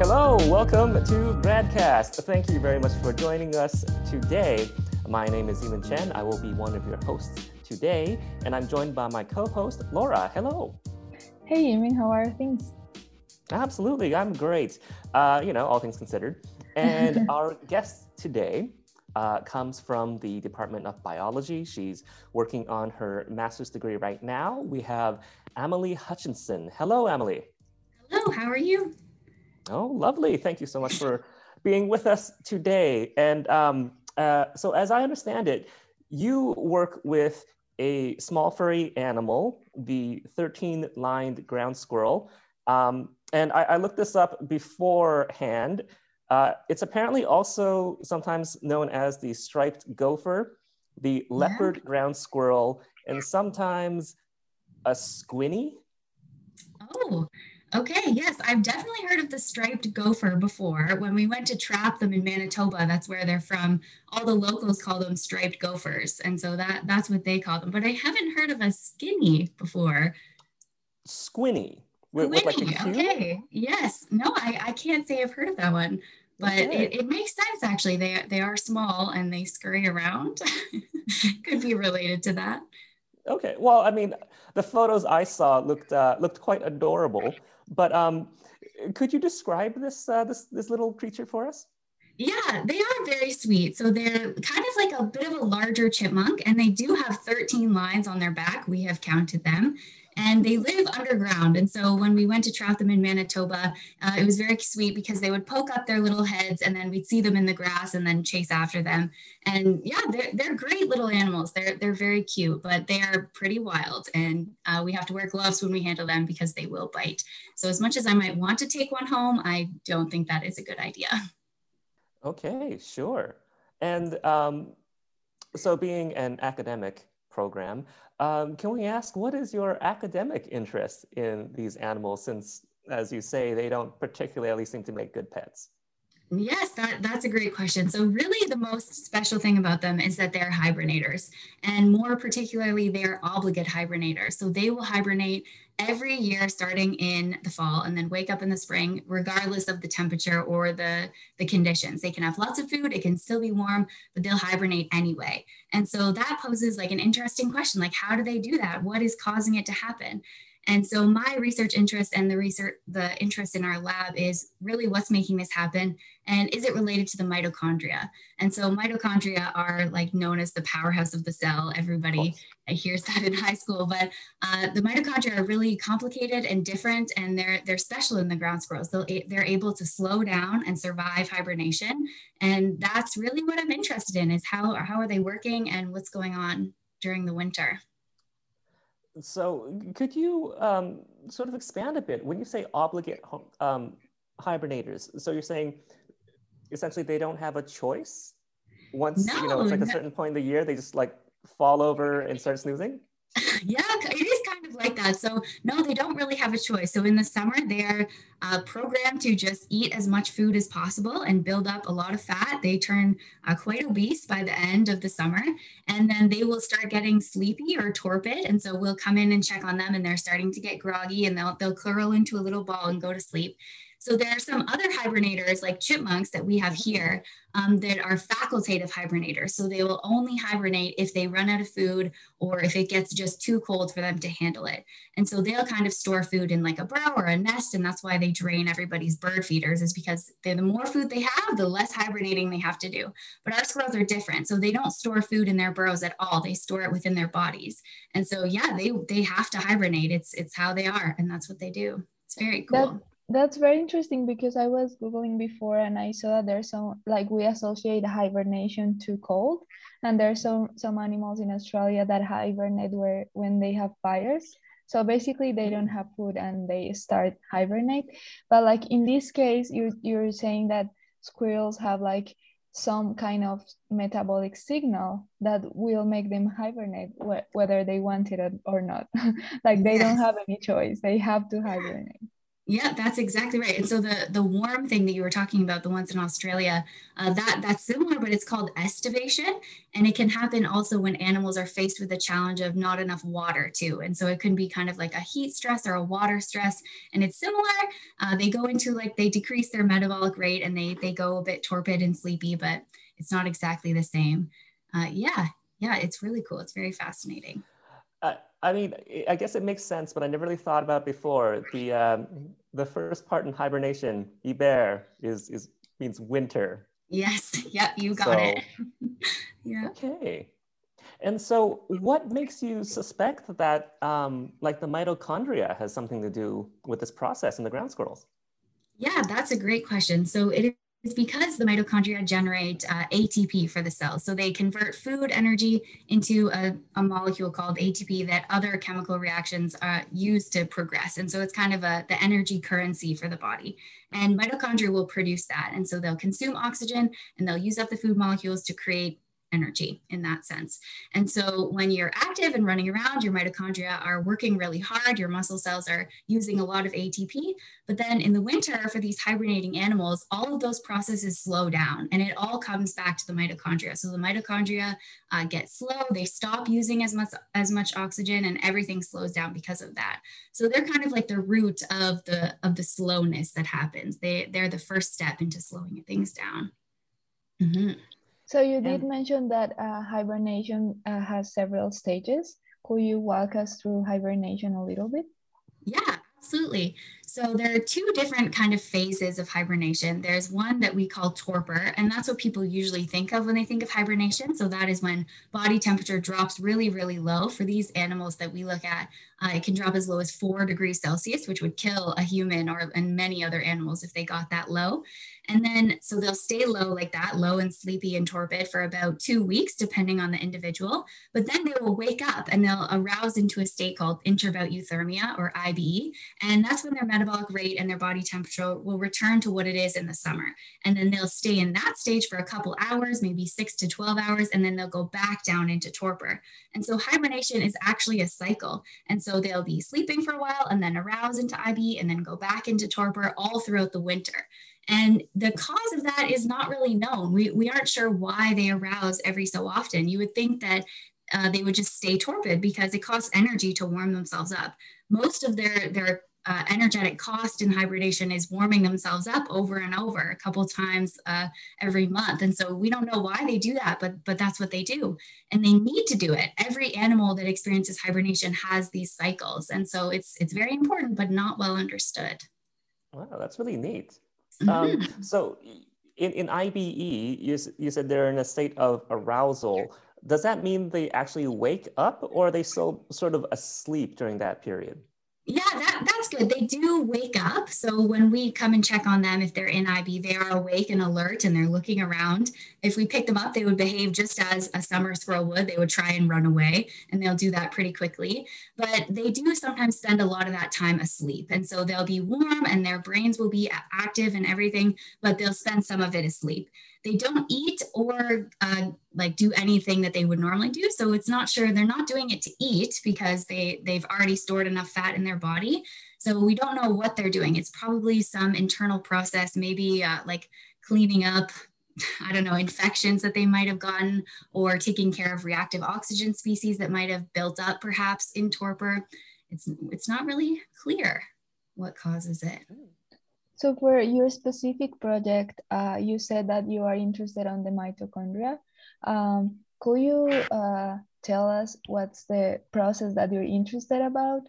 Hello, welcome to Gradcast. Thank you very much for joining us today. My name is Yimin Chen. I will be one of your hosts today, and I'm joined by my co-host Laura. Hello. Hey, Yimin, how are things? Absolutely, I'm great. Uh, you know, all things considered. And our guest today uh, comes from the Department of Biology. She's working on her master's degree right now. We have Emily Hutchinson. Hello, Emily. Hello, how are you? Oh, lovely. Thank you so much for being with us today. And um, uh, so, as I understand it, you work with a small furry animal, the 13 lined ground squirrel. Um, and I, I, looked this up beforehand. Uh, it's apparently also sometimes known as the striped gopher, the yeah. leopard ground squirrel, and sometimes a squinny. Oh, okay. Yes, I've definitely heard of the striped gopher before. When we went to trap them in Manitoba, that's where they're from. All the locals call them striped gophers, and so that that's what they call them. But I haven't heard of a skinny before. Squinny. With, with like okay. Yes. No, I, I can't say I've heard of that one but okay. it, it makes sense actually they they are small and they scurry around could be related to that okay well i mean the photos i saw looked uh, looked quite adorable but um could you describe this uh, this this little creature for us yeah, they are very sweet. So they're kind of like a bit of a larger chipmunk, and they do have 13 lines on their back. We have counted them and they live underground. And so when we went to trap them in Manitoba, uh, it was very sweet because they would poke up their little heads and then we'd see them in the grass and then chase after them. And yeah, they're, they're great little animals. They're, they're very cute, but they are pretty wild. And uh, we have to wear gloves when we handle them because they will bite. So as much as I might want to take one home, I don't think that is a good idea. Okay, sure. And um, so being an academic program, um, can we ask what is your academic interest in these animals since, as you say, they don't particularly seem to make good pets? Yes, that, that's a great question. So, really, the most special thing about them is that they're hibernators, and more particularly, they're obligate hibernators. So, they will hibernate every year starting in the fall and then wake up in the spring, regardless of the temperature or the, the conditions. They can have lots of food, it can still be warm, but they'll hibernate anyway. And so, that poses like an interesting question like, how do they do that? What is causing it to happen? And so my research interest and the research, the interest in our lab is really what's making this happen and is it related to the mitochondria? And so mitochondria are like known as the powerhouse of the cell. Everybody hears that in high school, but uh, the mitochondria are really complicated and different and they're, they're special in the ground squirrels. They'll, they're able to slow down and survive hibernation. And that's really what I'm interested in is how, how are they working and what's going on during the winter. So could you um, sort of expand a bit when you say obligate um, hibernators? So you're saying essentially they don't have a choice once no, you know it's like no. a certain point in the year they just like fall over and start snoozing. yeah, it kind of like that. So no, they don't really have a choice. So in the summer, they're uh, programmed to just eat as much food as possible and build up a lot of fat. They turn uh, quite obese by the end of the summer, and then they will start getting sleepy or torpid. And so we'll come in and check on them, and they're starting to get groggy, and they'll they'll curl into a little ball and go to sleep. So there are some other hibernators like chipmunks that we have here um, that are facultative hibernators. So they will only hibernate if they run out of food or if it gets just too cold for them to handle it. And so they'll kind of store food in like a burrow or a nest. And that's why they drain everybody's bird feeders is because the more food they have, the less hibernating they have to do. But our squirrels are different. So they don't store food in their burrows at all. They store it within their bodies. And so, yeah, they, they have to hibernate. It's, it's how they are. And that's what they do. It's very cool. That- that's very interesting because I was googling before and I saw that there's some like we associate hibernation to cold, and there's some some animals in Australia that hibernate where when they have fires. So basically, they don't have food and they start hibernate. But like in this case, you're you're saying that squirrels have like some kind of metabolic signal that will make them hibernate wh- whether they want it or not like they yes. don't have any choice they have to hibernate Yeah, that's exactly right. And so the the warm thing that you were talking about, the ones in Australia, uh, that that's similar, but it's called estivation, and it can happen also when animals are faced with the challenge of not enough water too. And so it can be kind of like a heat stress or a water stress, and it's similar. Uh, they go into like they decrease their metabolic rate and they they go a bit torpid and sleepy, but it's not exactly the same. Uh, yeah, yeah, it's really cool. It's very fascinating. I mean, I guess it makes sense, but I never really thought about before. The um, the first part in hibernation, hiber, is is means winter. Yes. Yep. You got so, it. yeah. Okay. And so, what makes you suspect that, um, like, the mitochondria has something to do with this process in the ground squirrels? Yeah, that's a great question. So it is because the mitochondria generate uh, ATP for the cells. So they convert food energy into a, a molecule called ATP that other chemical reactions uh, use to progress. And so it's kind of a, the energy currency for the body. And mitochondria will produce that. And so they'll consume oxygen and they'll use up the food molecules to create energy in that sense. And so when you're active and running around, your mitochondria are working really hard, your muscle cells are using a lot of ATP. But then in the winter, for these hibernating animals, all of those processes slow down and it all comes back to the mitochondria. So the mitochondria uh, get slow, they stop using as much as much oxygen and everything slows down because of that. So they're kind of like the root of the of the slowness that happens. They they're the first step into slowing things down. Mm-hmm. So you did mention that uh, hibernation uh, has several stages. Could you walk us through hibernation a little bit? Yeah, absolutely. So there are two different kind of phases of hibernation. There's one that we call torpor, and that's what people usually think of when they think of hibernation. So that is when body temperature drops really, really low. For these animals that we look at, uh, it can drop as low as four degrees Celsius, which would kill a human or and many other animals if they got that low. And then, so they'll stay low like that, low and sleepy and torpid for about two weeks, depending on the individual. But then they will wake up and they'll arouse into a state called interbout euthermia or IBE. And that's when their metabolic rate and their body temperature will return to what it is in the summer. And then they'll stay in that stage for a couple hours, maybe six to 12 hours, and then they'll go back down into torpor. And so hibernation is actually a cycle. And so they'll be sleeping for a while and then arouse into IBE and then go back into torpor all throughout the winter. And the cause of that is not really known. We, we aren't sure why they arouse every so often. You would think that uh, they would just stay torpid because it costs energy to warm themselves up. Most of their, their uh, energetic cost in hibernation is warming themselves up over and over a couple times uh, every month and so we don't know why they do that but but that's what they do and they need to do it every animal that experiences hibernation has these cycles and so it's it's very important but not well understood wow that's really neat um, so in, in IBE, you, you said they're in a state of arousal. Does that mean they actually wake up or are they still sort of asleep during that period? Yeah, that, that's good. They do wake up. So when we come and check on them, if they're in IB, they are awake and alert and they're looking around. If we pick them up, they would behave just as a summer squirrel would. They would try and run away and they'll do that pretty quickly. But they do sometimes spend a lot of that time asleep. And so they'll be warm and their brains will be active and everything, but they'll spend some of it asleep they don't eat or uh, like do anything that they would normally do so it's not sure they're not doing it to eat because they they've already stored enough fat in their body so we don't know what they're doing it's probably some internal process maybe uh, like cleaning up I don't know, infections that they might have gotten, or taking care of reactive oxygen species that might have built up perhaps in torpor. It's, it's not really clear what causes it. So for your specific project, uh, you said that you are interested on the mitochondria. Um, could you uh, tell us what's the process that you're interested about?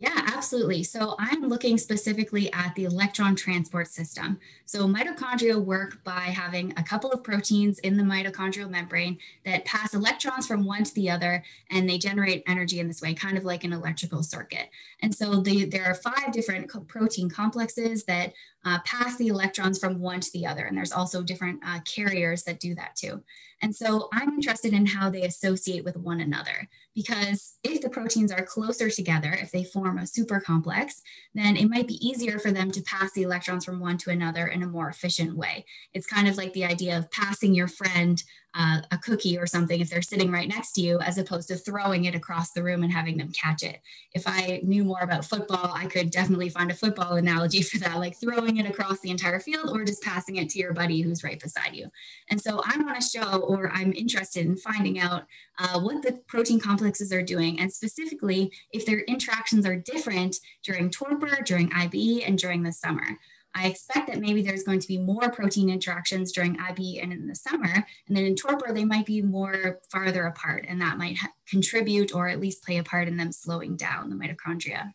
Yeah, absolutely. So I'm looking specifically at the electron transport system. So mitochondria work by having a couple of proteins in the mitochondrial membrane that pass electrons from one to the other, and they generate energy in this way, kind of like an electrical circuit. And so the, there are five different protein complexes that uh, pass the electrons from one to the other. And there's also different uh, carriers that do that too. And so I'm interested in how they associate with one another because if the proteins are closer together, if they form a super complex, then it might be easier for them to pass the electrons from one to another in a more efficient way. It's kind of like the idea of passing your friend uh, a cookie or something if they're sitting right next to you, as opposed to throwing it across the room and having them catch it. If I knew more about football, I could definitely find a football analogy for that, like throwing it across the entire field or just passing it to your buddy who's right beside you. And so I want to show, or I'm interested in finding out uh, what the protein complexes are doing, and specifically if their interactions are different during torpor, during IBE, and during the summer. I expect that maybe there's going to be more protein interactions during IB and in the summer. And then in torpor, they might be more farther apart, and that might contribute or at least play a part in them slowing down the mitochondria.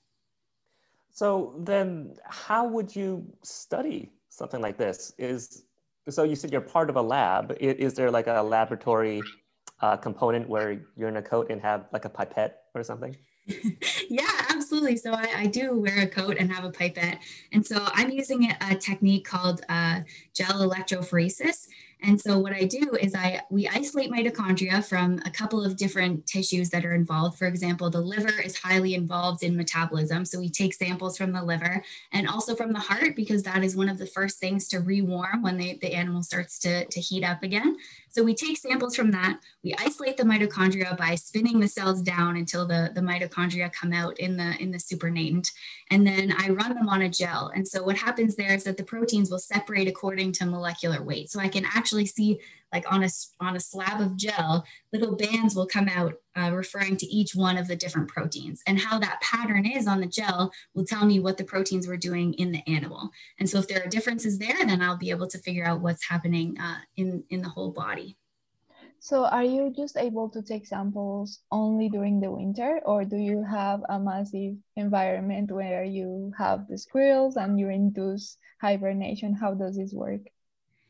So then, how would you study something like this? Is so you said you're part of a lab. Is there like a laboratory uh, component where you're in a coat and have like a pipette or something? yeah, absolutely. So I, I, do wear a coat and have a pipette. And so I'm using a, technique called uh, gel electrophoresis. And so what I do is I we isolate mitochondria from a couple of different tissues that are involved. For example, the liver is highly involved in metabolism. So we take samples from the liver and also from the heart because that is one of the first things to rewarm when they, the animal starts to, to heat up again. So we take samples from that, we isolate the mitochondria by spinning the cells down until the, the mitochondria come out in the, in the supernatant. And then I run them on a gel. And so what happens there is that the proteins will separate according to molecular weight. So I can actually see like on a, on a slab of gel, little bands will come out uh, referring to each one of the different proteins. And how that pattern is on the gel will tell me what the proteins were doing in the animal. And so if there are differences there, then I'll be able to figure out what's happening uh, in, in the whole body. So are you just able to take samples only during the winter or do you have a massive environment where you have the squirrels and you induce hibernation? How does this work?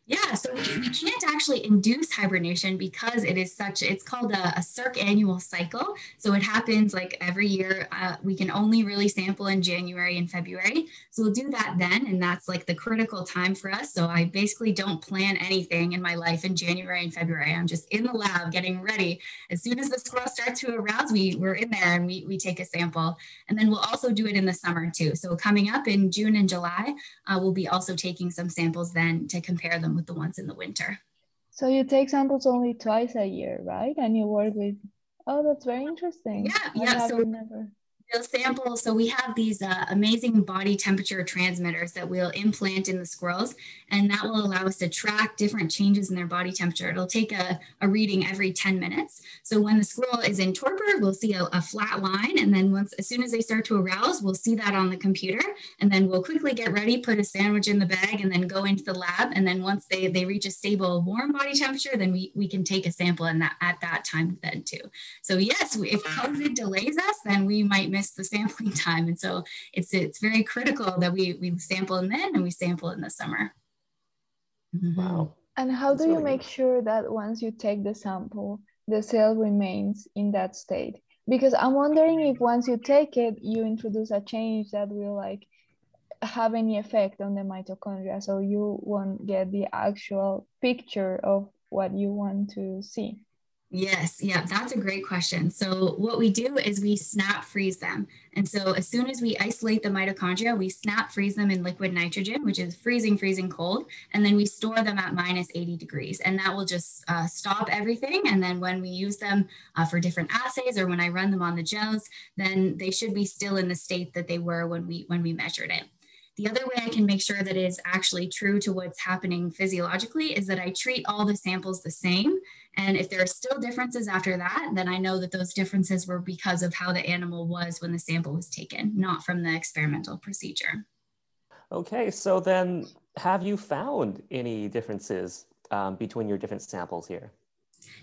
Yeah, so we, we can't actually induce hibernation because it is such, it's called a, a circannual cycle. So it happens like every year. Uh, we can only really sample in January and February. So we'll do that then. And that's like the critical time for us. So I basically don't plan anything in my life in January and February. I'm just in the lab getting ready. As soon as the squirrels start to arouse, we, we're in there and we, we take a sample. And then we'll also do it in the summer too. So coming up in June and July, uh, we'll be also taking some samples then to compare them with the ones in the winter. So you take samples only twice a year, right? And you work with, oh, that's very interesting. Yeah, yeah. So never those samples, so we have these uh, amazing body temperature transmitters that we'll implant in the squirrels, and that will allow us to track different changes in their body temperature. It'll take a, a reading every 10 minutes. So when the squirrel is in torpor, we'll see a, a, flat line, and then once, as soon as they start to arouse, we'll see that on the computer, and then we'll quickly get ready, put a sandwich in the bag, and then go into the lab. And then once they, they reach a stable warm body temperature, then we, we can take a sample in that at that time then too. So yes, if COVID delays us, then we might miss the sampling time. And so it's it's very critical that we we sample in then and we sample in the summer. Mm-hmm. Wow. And how That's do you really make good. sure that once you take the sample, the cell remains in that state? Because I'm wondering if once you take it, you introduce a change that will like have any effect on the mitochondria. So you won't get the actual picture of what you want to see. Yes, yeah, that's a great question. So, what we do is we snap freeze them. And so, as soon as we isolate the mitochondria, we snap freeze them in liquid nitrogen, which is freezing, freezing cold. And then we store them at minus 80 degrees. And that will just uh, stop everything. And then, when we use them uh, for different assays or when I run them on the gels, then they should be still in the state that they were when we when we measured it. The other way I can make sure that it is actually true to what's happening physiologically is that I treat all the samples the same. And if there are still differences after that, then I know that those differences were because of how the animal was when the sample was taken, not from the experimental procedure. Okay, so then have you found any differences um, between your different samples here?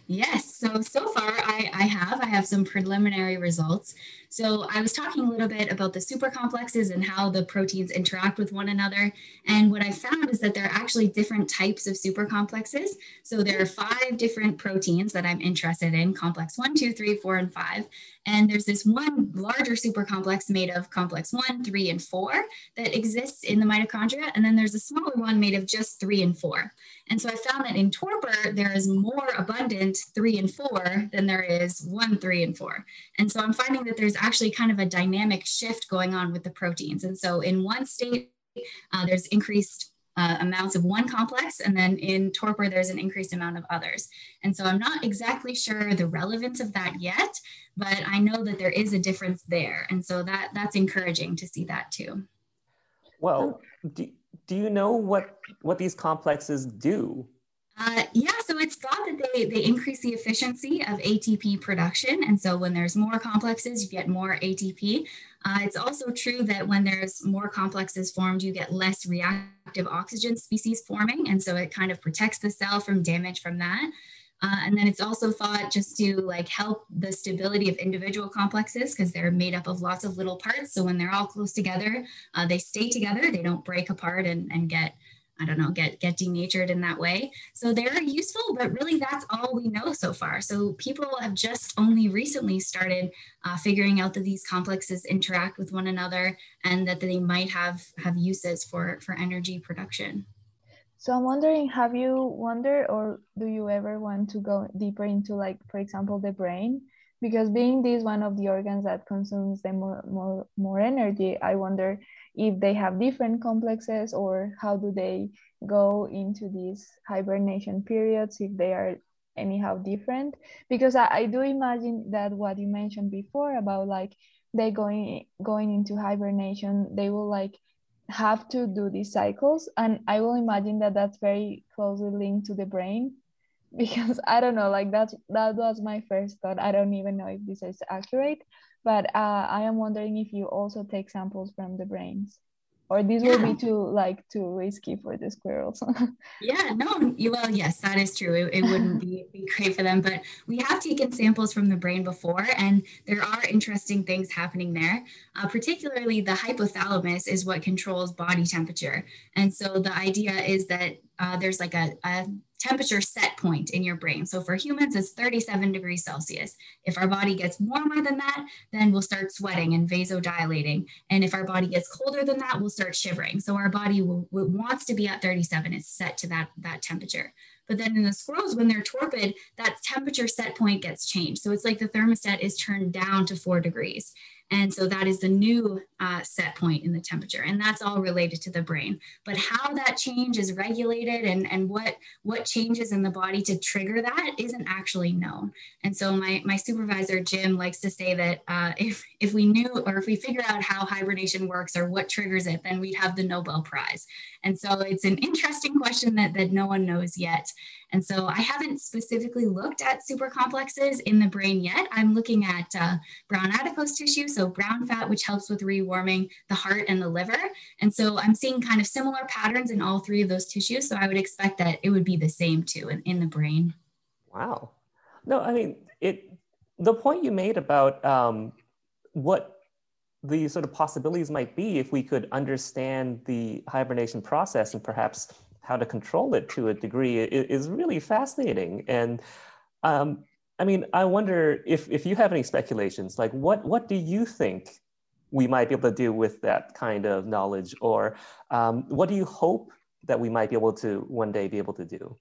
Yes. So, so far I, I have, I have some preliminary results. So I was talking a little bit about the supercomplexes and how the proteins interact with one another. And what I found is that there are actually different types of supercomplexes. So there are five different proteins that I'm interested in, complex one, two, three, four, and five. And there's this one larger supercomplex made of complex one, three, and four that exists in the mitochondria. And then there's a smaller one made of just three and four. And so I found that in torpor, there is more abundant three and four than there is one, three, and four. And so I'm finding that there's actually kind of a dynamic shift going on with the proteins. And so in one state, uh, there's increased uh, amounts of one complex, and then in torpor, there's an increased amount of others. And so I'm not exactly sure the relevance of that yet, but I know that there is a difference there. And so that that's encouraging to see that too. Well, do, do you know what, what these complexes do? Uh, yeah, so it's thought that they, they increase the efficiency of ATP production. And so when there's more complexes, you get more ATP. Uh, it's also true that when there's more complexes formed, you get less reactive oxygen species forming. And so it kind of protects the cell from damage from that. Uh, and then it's also thought just to like help the stability of individual complexes because they're made up of lots of little parts. So when they're all close together, uh, they stay together, they don't break apart and, and get I don't know, get get denatured in that way. So they're useful, but really that's all we know so far. So people have just only recently started uh, figuring out that these complexes interact with one another and that they might have have uses for for energy production. So I'm wondering, have you wondered or do you ever want to go deeper into like, for example, the brain? Because being this one of the organs that consumes the more, more, more energy, I wonder if they have different complexes or how do they go into these hibernation periods if they are anyhow different because I, I do imagine that what you mentioned before about like they going going into hibernation they will like have to do these cycles and i will imagine that that's very closely linked to the brain because i don't know like that's that was my first thought. I don't even know if this is accurate but uh, i am wondering if you also take samples from the brains or these will be too like too risky for the squirrels. Yeah no well yes that is true. It, it wouldn't be, be, great for them but we have taken samples from the brain before and there are interesting things happening there. Uh, particularly the hypothalamus is what controls body temperature. And so the idea is that uh, there's like a, a temperature set point in your brain. So for humans, it's 37 degrees Celsius. If our body gets warmer than that, then we'll start sweating and vasodilating. And if our body gets colder than that, we'll start shivering. So our body will, wants to be at 37. It's set to that, that temperature. But then in the squirrels, when they're torpid, that temperature set point gets changed. So it's like the thermostat is turned down to four degrees. And so that is the new uh, set point in the temperature. And that's all related to the brain. But how that change is regulated and, and what, what changes in the body to trigger that isn't actually known. And so my, my supervisor, Jim, likes to say that uh, if, if we knew or if we figure out how hibernation works or what triggers it, then we'd have the Nobel Prize. And so it's an interesting question that, that no one knows yet. And so I haven't specifically looked at super complexes in the brain yet. I'm looking at uh, brown adipose tissue, so brown fat, which helps with rewarming the heart and the liver. And so I'm seeing kind of similar patterns in all three of those tissues. So I would expect that it would be the same too in, in the brain. Wow. No, I mean, it. the point you made about um, what the sort of possibilities might be if we could understand the hibernation process and perhaps how to control it to a degree is, really fascinating. And um, I mean, I wonder if, if you have any speculations, like what, what do you think we might be able to do with that kind of knowledge? Or um, what do you hope that we might be able to one day be able to do?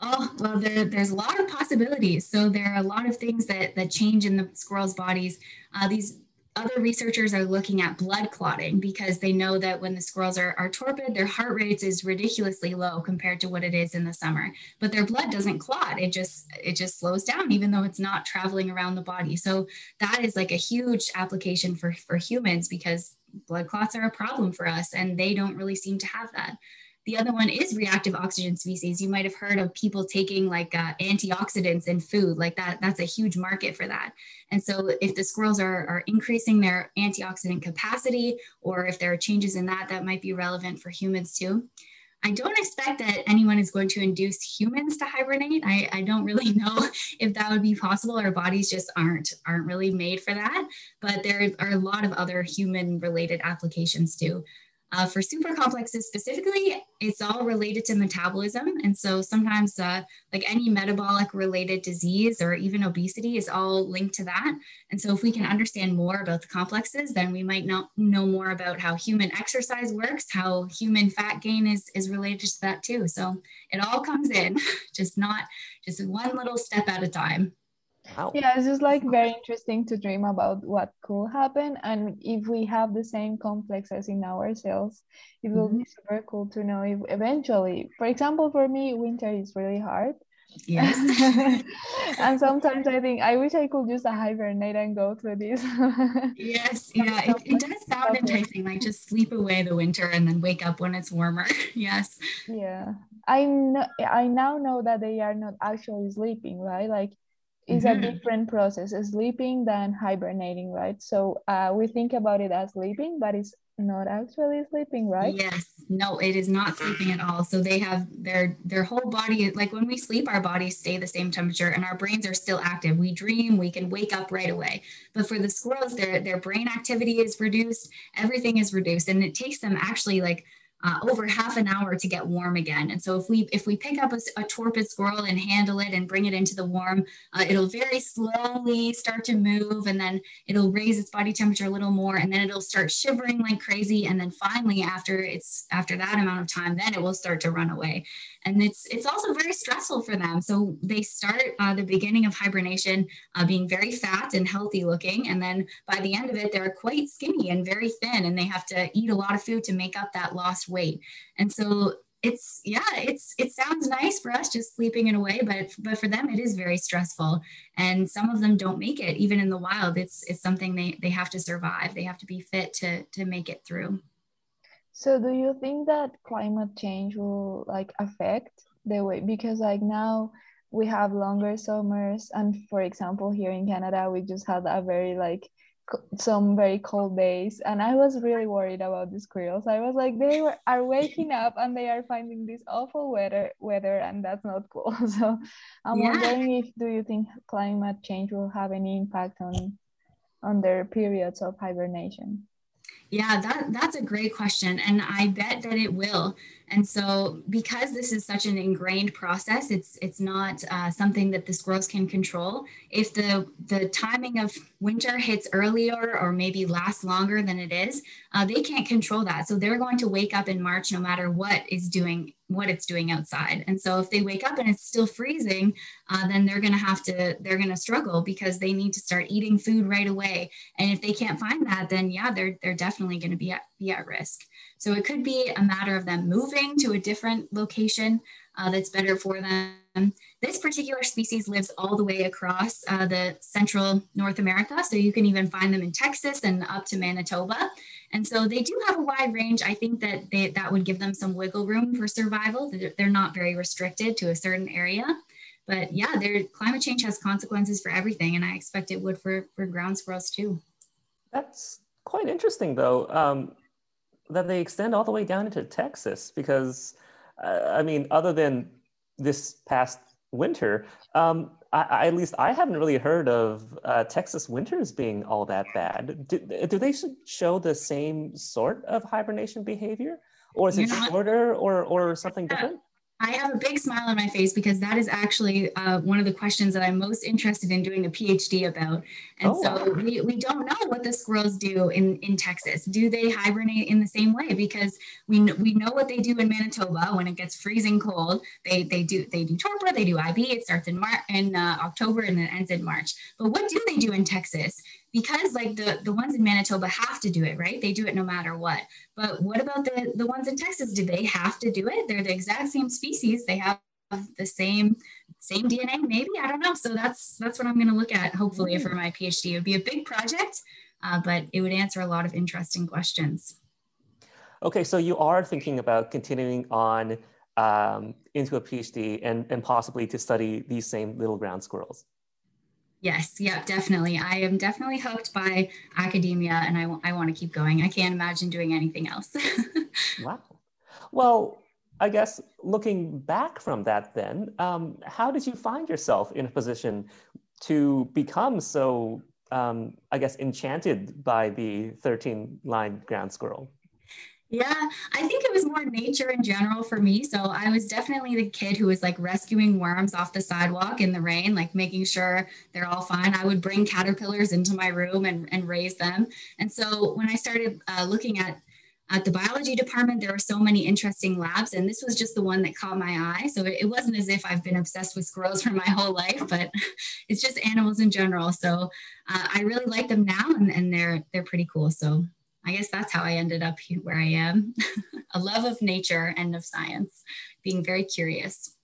Oh, well, there, there's a lot of possibilities. So there are a lot of things that, that change in the squirrels' bodies. Uh, these other researchers are looking at blood clotting because they know that when the squirrels are, are torpid, their heart rates is ridiculously low compared to what it is in the summer. But their blood doesn't clot. It just it just slows down, even though it's not traveling around the body. So that is like a huge application for, for humans because blood clots are a problem for us and they don't really seem to have that. The other one is reactive oxygen species. You might have heard of people taking like uh, antioxidants in food, like that. That's a huge market for that. And so, if the squirrels are, are increasing their antioxidant capacity, or if there are changes in that, that might be relevant for humans too. I don't expect that anyone is going to induce humans to hibernate. I, I don't really know if that would be possible. Our bodies just aren't aren't really made for that. But there are a lot of other human related applications too. Uh, for super complexes specifically, it's all related to metabolism. And so sometimes, uh, like any metabolic related disease or even obesity, is all linked to that. And so, if we can understand more about the complexes, then we might not know more about how human exercise works, how human fat gain is, is related to that too. So, it all comes in, just not just one little step at a time. Wow. Yeah, it's just like very interesting to dream about what could happen. And if we have the same complexes in ourselves, it will mm-hmm. be super cool to know if eventually, for example, for me, winter is really hard. Yes. and sometimes I think I wish I could just hibernate and go through this. yes, yeah, it, it does sound enticing, like just sleep away the winter and then wake up when it's warmer. yes. Yeah. I know I now know that they are not actually sleeping, right? Like is mm-hmm. a different process. Sleeping than hibernating right? So uh, we think about it as sleeping but it's not actually sleeping right? Yes. No it is not sleeping at all. So they have their their whole body like when we sleep our bodies stay the same temperature and our brains are still active. We dream we can wake up right away. But for the squirrels their their brain activity is reduced. Everything is reduced. And it takes them actually like uh, over half an hour to get warm again. And so if we if we pick up a, a torpid squirrel and handle it and bring it into the warm, uh, it'll very slowly start to move, and then it'll raise its body temperature a little more, and then it'll start shivering like crazy, and then finally after it's after that amount of time, then it will start to run away and it's it's also very stressful for them. So they start uh, the beginning of hibernation uh, being very fat and healthy looking, and then by the end of it, they're quite skinny and very thin, and they have to eat a lot of food to make up that lost weight. And so it's yeah it's it sounds nice for us just sleeping it away but but for them it is very stressful. And some of them don't make it even in the wild. It's it's something they they have to survive. They have to be fit to to make it through so do you think that climate change will like affect the way because like now we have longer summers and for example here in Canada we just had a very like some very cold days and I was really worried about the squirrels. I was like they were, are waking up and they are finding this awful weather weather and that's not cool. So I'm yeah. wondering if do you think climate change will have any impact on on their periods of hibernation? Yeah, that that's a great question, and I bet that it will. And so, because this is such an ingrained process, it's it's not uh, something that the squirrels can control. If the the timing of winter hits earlier or maybe lasts longer than it is, uh, they can't control that. So they're going to wake up in March no matter what is doing what it's doing outside. And so if they wake up and it's still freezing, uh, then they're going to have to they're going to struggle because they need to start eating food right away. And if they can't find that, then yeah, they're they're definitely going to be at, be at risk. So it could be a matter of them moving to a different location uh, that's better for them. This particular species lives all the way across uh, the central North America. So you can even find them in Texas and up to Manitoba. And so they do have a wide range. I think that they, that would give them some wiggle room for survival. They're not very restricted to a certain area. But yeah, their climate change has consequences for everything. And I expect it would for, for ground squirrels too. That's quite interesting though. Um, that they extend all the way down into Texas because, I mean, other than this past winter, um, I, I, at least I haven't really heard of uh, Texas winters being all that bad. Do, do they show the same sort of hibernation behavior, or is it shorter, or or something different? I have a big smile on my face because that is actually uh, one of the questions that I'm most interested in doing a PhD about. And oh, so we, we don't know what the squirrels do in, in Texas. Do they hibernate in the same way? Because we, we know what they do in Manitoba when it gets freezing cold. They, they do they do torpor, they do IB. It starts in Mar- in uh, October and then ends in March. But what do they do in Texas? Because like the the ones in Manitoba have to do it, right? They do it no matter what. But what about the the ones in Texas? Do they have to do it? They're the exact same species. They have the same same DNA, maybe I don't know. So that's that's what I'm going to look at hopefully for my PhD. It would be a big project, uh, but it would answer a lot of interesting questions. Okay, so you are thinking about continuing on um, into a PhD and, and possibly to study these same little ground squirrels. Yes, yep, definitely. I am definitely hooked by academia and I, I want to keep going. I can't imagine doing anything else. wow. Well, I guess looking back from that, then, um, how did you find yourself in a position to become so, um, I guess, enchanted by the 13 line ground squirrel? Yeah, I think it was more nature in general for me. So I was definitely the kid who was like rescuing worms off the sidewalk in the rain, like making sure they're all fine. I would bring caterpillars into my room and, and raise them. And so when I started uh, looking at at the biology department, there were so many interesting labs, and this was just the one that caught my eye. So it, wasn't as if I've been obsessed with squirrels for my whole life, but it's just animals in general. So uh, I really like them now, and, and they're they're pretty cool. So I guess that's how I ended up here where I am a love of nature and of science, being very curious.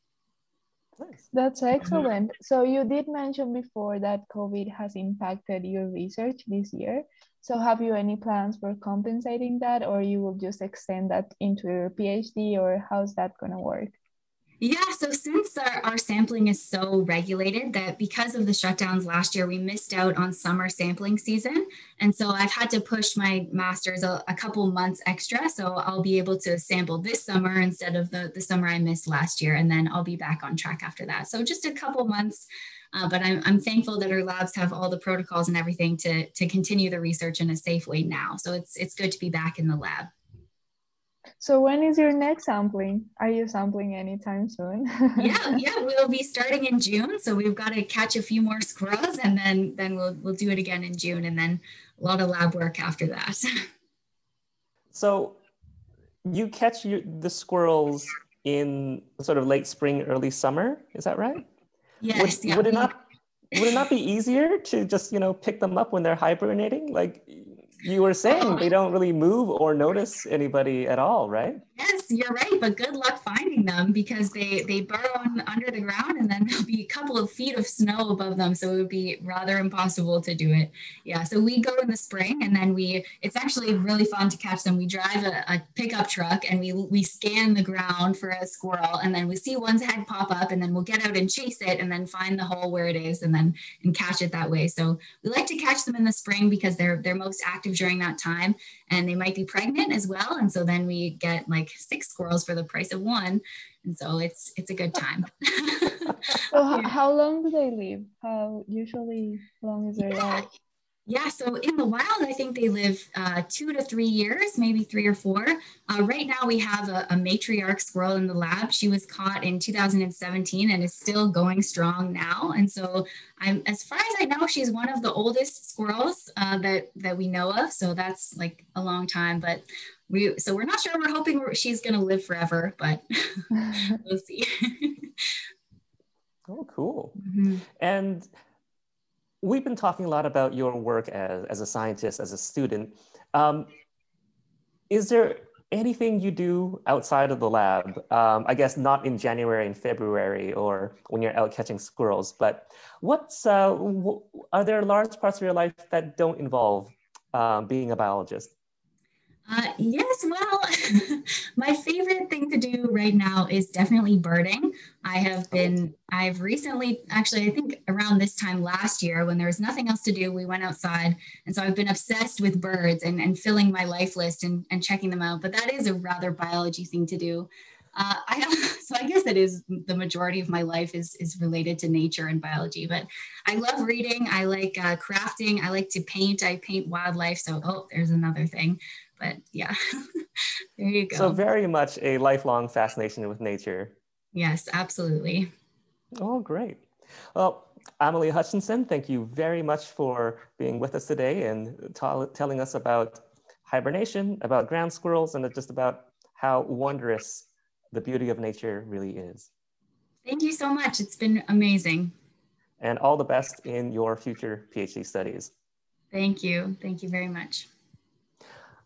That's excellent. So, you did mention before that COVID has impacted your research this year. So, have you any plans for compensating that, or you will just extend that into your PhD, or how's that going to work? Yeah, so since our, our, sampling is so regulated that because of the shutdowns last year, we missed out on summer sampling season. And so I've had to push my master's a, a couple months extra. So I'll be able to sample this summer instead of the, the summer I missed last year. And then I'll be back on track after that. So just a couple months. Uh, but I'm, I'm thankful that our labs have all the protocols and everything to, to continue the research in a safe way now. So it's, it's good to be back in the lab. So when is your next sampling? Are you sampling anytime soon? yeah, yeah, we'll be starting in June. So we've got to catch a few more squirrels and then then we'll we'll do it again in June and then a lot of lab work after that. so you catch your, the squirrels in sort of late spring, early summer, is that right? Yes. Would, yeah, would it not would it not be easier to just, you know, pick them up when they're hibernating? Like you were saying oh. they don't really move or notice anybody at all, right? Yes, you're right. But good luck finding them because they they burrow under the ground and then there'll be a couple of feet of snow above them, so it would be rather impossible to do it. Yeah, so we go in the spring and then we. It's actually really fun to catch them. We drive a, a pickup truck and we we scan the ground for a squirrel and then we see one's head pop up and then we'll get out and chase it and then find the hole where it is and then and catch it that way. So we like to catch them in the spring because they're they're most active during that time and they might be pregnant as well. And so then we get like six squirrels for the price of one. And so it's it's a good time. So how, how long do they live? How usually long is their yeah. life yeah, so in the wild, I think they live uh, two to three years, maybe three or four. Uh, right now, we have a, a, matriarch squirrel in the lab. She was caught in 2017 and is still going strong now. And so, I'm as far as I know, she's one of the oldest squirrels uh, that that we know of. So that's like a long time. But we so we're not sure. We're hoping she's going to live forever, but we'll see. oh, cool. Mm-hmm. And we've been talking a lot about your work as, as a scientist, as a student. Um, is there anything you do outside of the lab? Um, I guess not in January and February or when you're out catching squirrels, but what's, uh, are there large parts of your life that don't involve um, being a biologist? Uh, yes, well, my favorite thing to do right now is definitely birding. I have been, I've recently, actually, I think around this time last year when there was nothing else to do, we went outside. And so I've been obsessed with birds and, and filling my life list and, and checking them out. But that is a rather biology thing to do. Uh, I have, so I guess it is the majority of my life is is related to nature and biology. But I love reading. I like uh, crafting. I like to paint. I paint wildlife. So oh, there's another thing but yeah, there you go. So very much a lifelong fascination with nature. Yes, absolutely. Oh, great. Well, Emily Hutchinson, thank you very much for being with us today and telling us about hibernation, about ground squirrels, and just about how wondrous the beauty of nature really is. Thank you so much. It's been amazing. And all the best in your future PhD studies. Thank you. Thank you very much.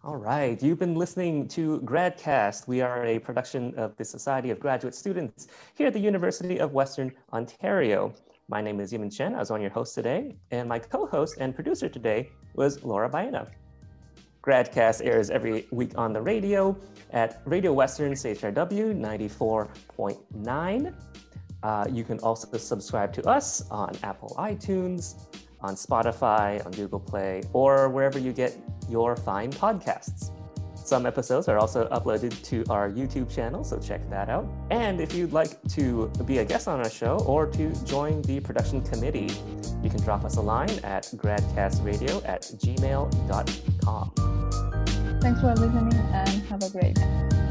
All right, you've been listening to GradCast. We are a production of the Society of Graduate Students here at the University of Western Ontario. My name is Yimin Chen. I was on your host today, and my co-host and producer today was Laura Baena. GradCast airs every week on the radio at Radio Western CHRW 94.9. Uh, you can also subscribe to us on Apple iTunes, on Spotify, on Google Play, or wherever you get your fine podcasts. Some episodes are also uploaded to our YouTube channel, so check that out. And if you'd like to be a guest on our show or to join the production committee, you can drop us a line at gradcastradio at gmail.com. Thanks for listening and have a great day.